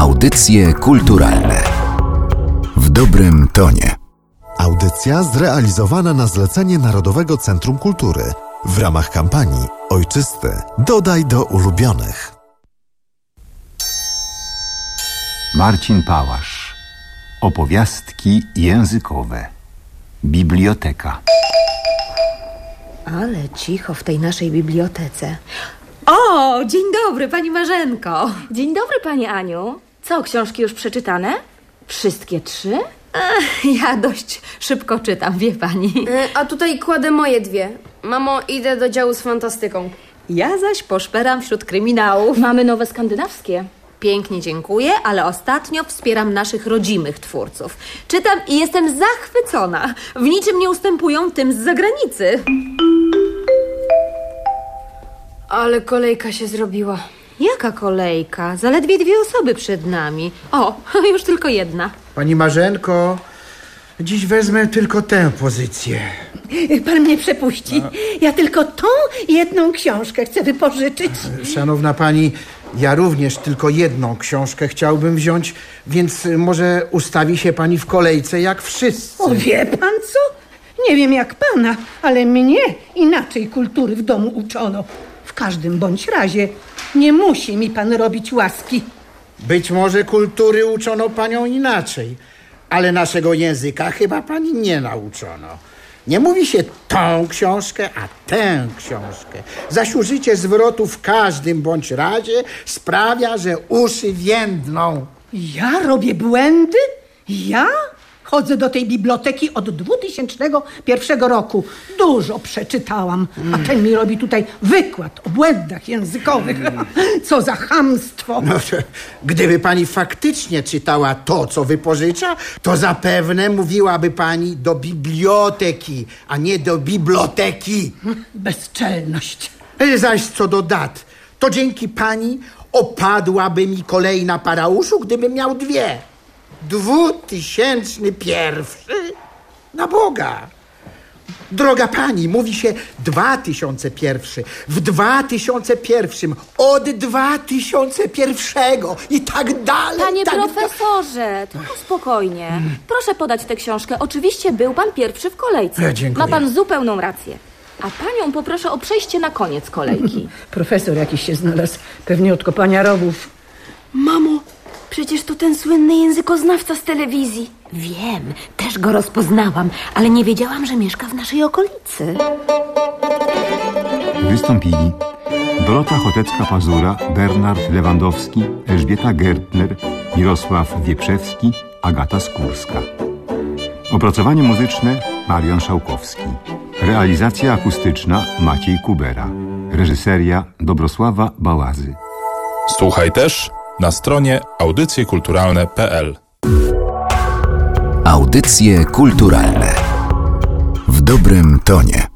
Audycje kulturalne w dobrym tonie. Audycja zrealizowana na zlecenie Narodowego Centrum Kultury w ramach kampanii Ojczysty dodaj do ulubionych. Marcin Pałasz. Opowiastki językowe. Biblioteka. Ale cicho w tej naszej bibliotece. O, dzień dobry, pani Marzenko. Dzień dobry, Pani Aniu. Co, książki już przeczytane? Wszystkie trzy? Ech, ja dość szybko czytam, wie pani. E, A tutaj kładę moje dwie. Mamo, idę do działu z fantastyką. Ja zaś poszperam wśród kryminałów. Mamy nowe skandynawskie. Pięknie dziękuję, ale ostatnio wspieram naszych rodzimych twórców. Czytam i jestem zachwycona. W niczym nie ustępują tym z zagranicy. Ale kolejka się zrobiła. Jaka kolejka? Zaledwie dwie osoby przed nami. O, już tylko jedna. Pani Marzenko, dziś wezmę tylko tę pozycję. Pan mnie przepuści. Ja tylko tą jedną książkę chcę wypożyczyć. Szanowna pani, ja również tylko jedną książkę chciałbym wziąć, więc może ustawi się pani w kolejce jak wszyscy. O wie pan co? Nie wiem jak pana, ale mnie inaczej kultury w domu uczono. W każdym bądź razie nie musi mi pan robić łaski. Być może kultury uczono panią inaczej, ale naszego języka chyba pani nie nauczono. Nie mówi się tą książkę, a tę książkę. Zaś użycie zwrotu w każdym bądź razie sprawia, że uszy więdną. Ja robię błędy? Ja? Chodzę do tej biblioteki od 2001 roku. Dużo przeczytałam, a ten mi robi tutaj wykład o błędach językowych. Co za chamstwo! No, gdyby pani faktycznie czytała to, co wypożycza, to zapewne mówiłaby pani do biblioteki, a nie do biblioteki. Bezczelność. E, Zaś co do dat, to dzięki pani opadłaby mi kolejna para uszu, gdybym miał dwie. Dwutysięczny pierwszy? Na Boga! Droga pani, mówi się 2001. W 2001, od 2001 i tak dalej. Panie tak profesorze, tylko spokojnie. Proszę podać tę książkę. Oczywiście był pan pierwszy w kolejce. E, dziękuję. Ma pan zupełną rację. A panią poproszę o przejście na koniec kolejki. Profesor jakiś się znalazł, pewnie od kopania rowów. Mamo, przecież to ten słynny językoznawca z telewizji. Wiem, też go rozpoznałam, ale nie wiedziałam, że mieszka w naszej okolicy. Wystąpili Dorota Chotecka-Pazura, Bernard Lewandowski, Elżbieta Gertner, Mirosław Wieprzewski, Agata Skórska. Opracowanie muzyczne Marian Szałkowski. Realizacja akustyczna Maciej Kubera. Reżyseria Dobrosława Bałazy. Słuchaj też na stronie audycjekulturalne.pl. Audycje kulturalne w dobrym tonie.